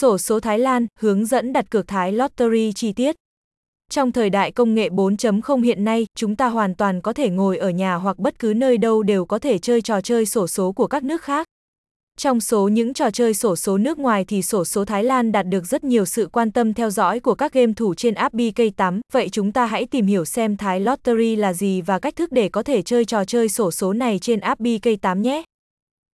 Sổ số Thái Lan, hướng dẫn đặt cược Thái Lottery chi tiết. Trong thời đại công nghệ 4.0 hiện nay, chúng ta hoàn toàn có thể ngồi ở nhà hoặc bất cứ nơi đâu đều có thể chơi trò chơi sổ số của các nước khác. Trong số những trò chơi sổ số nước ngoài thì sổ số Thái Lan đạt được rất nhiều sự quan tâm theo dõi của các game thủ trên app BK8, vậy chúng ta hãy tìm hiểu xem Thái Lottery là gì và cách thức để có thể chơi trò chơi sổ số này trên app BK8 nhé.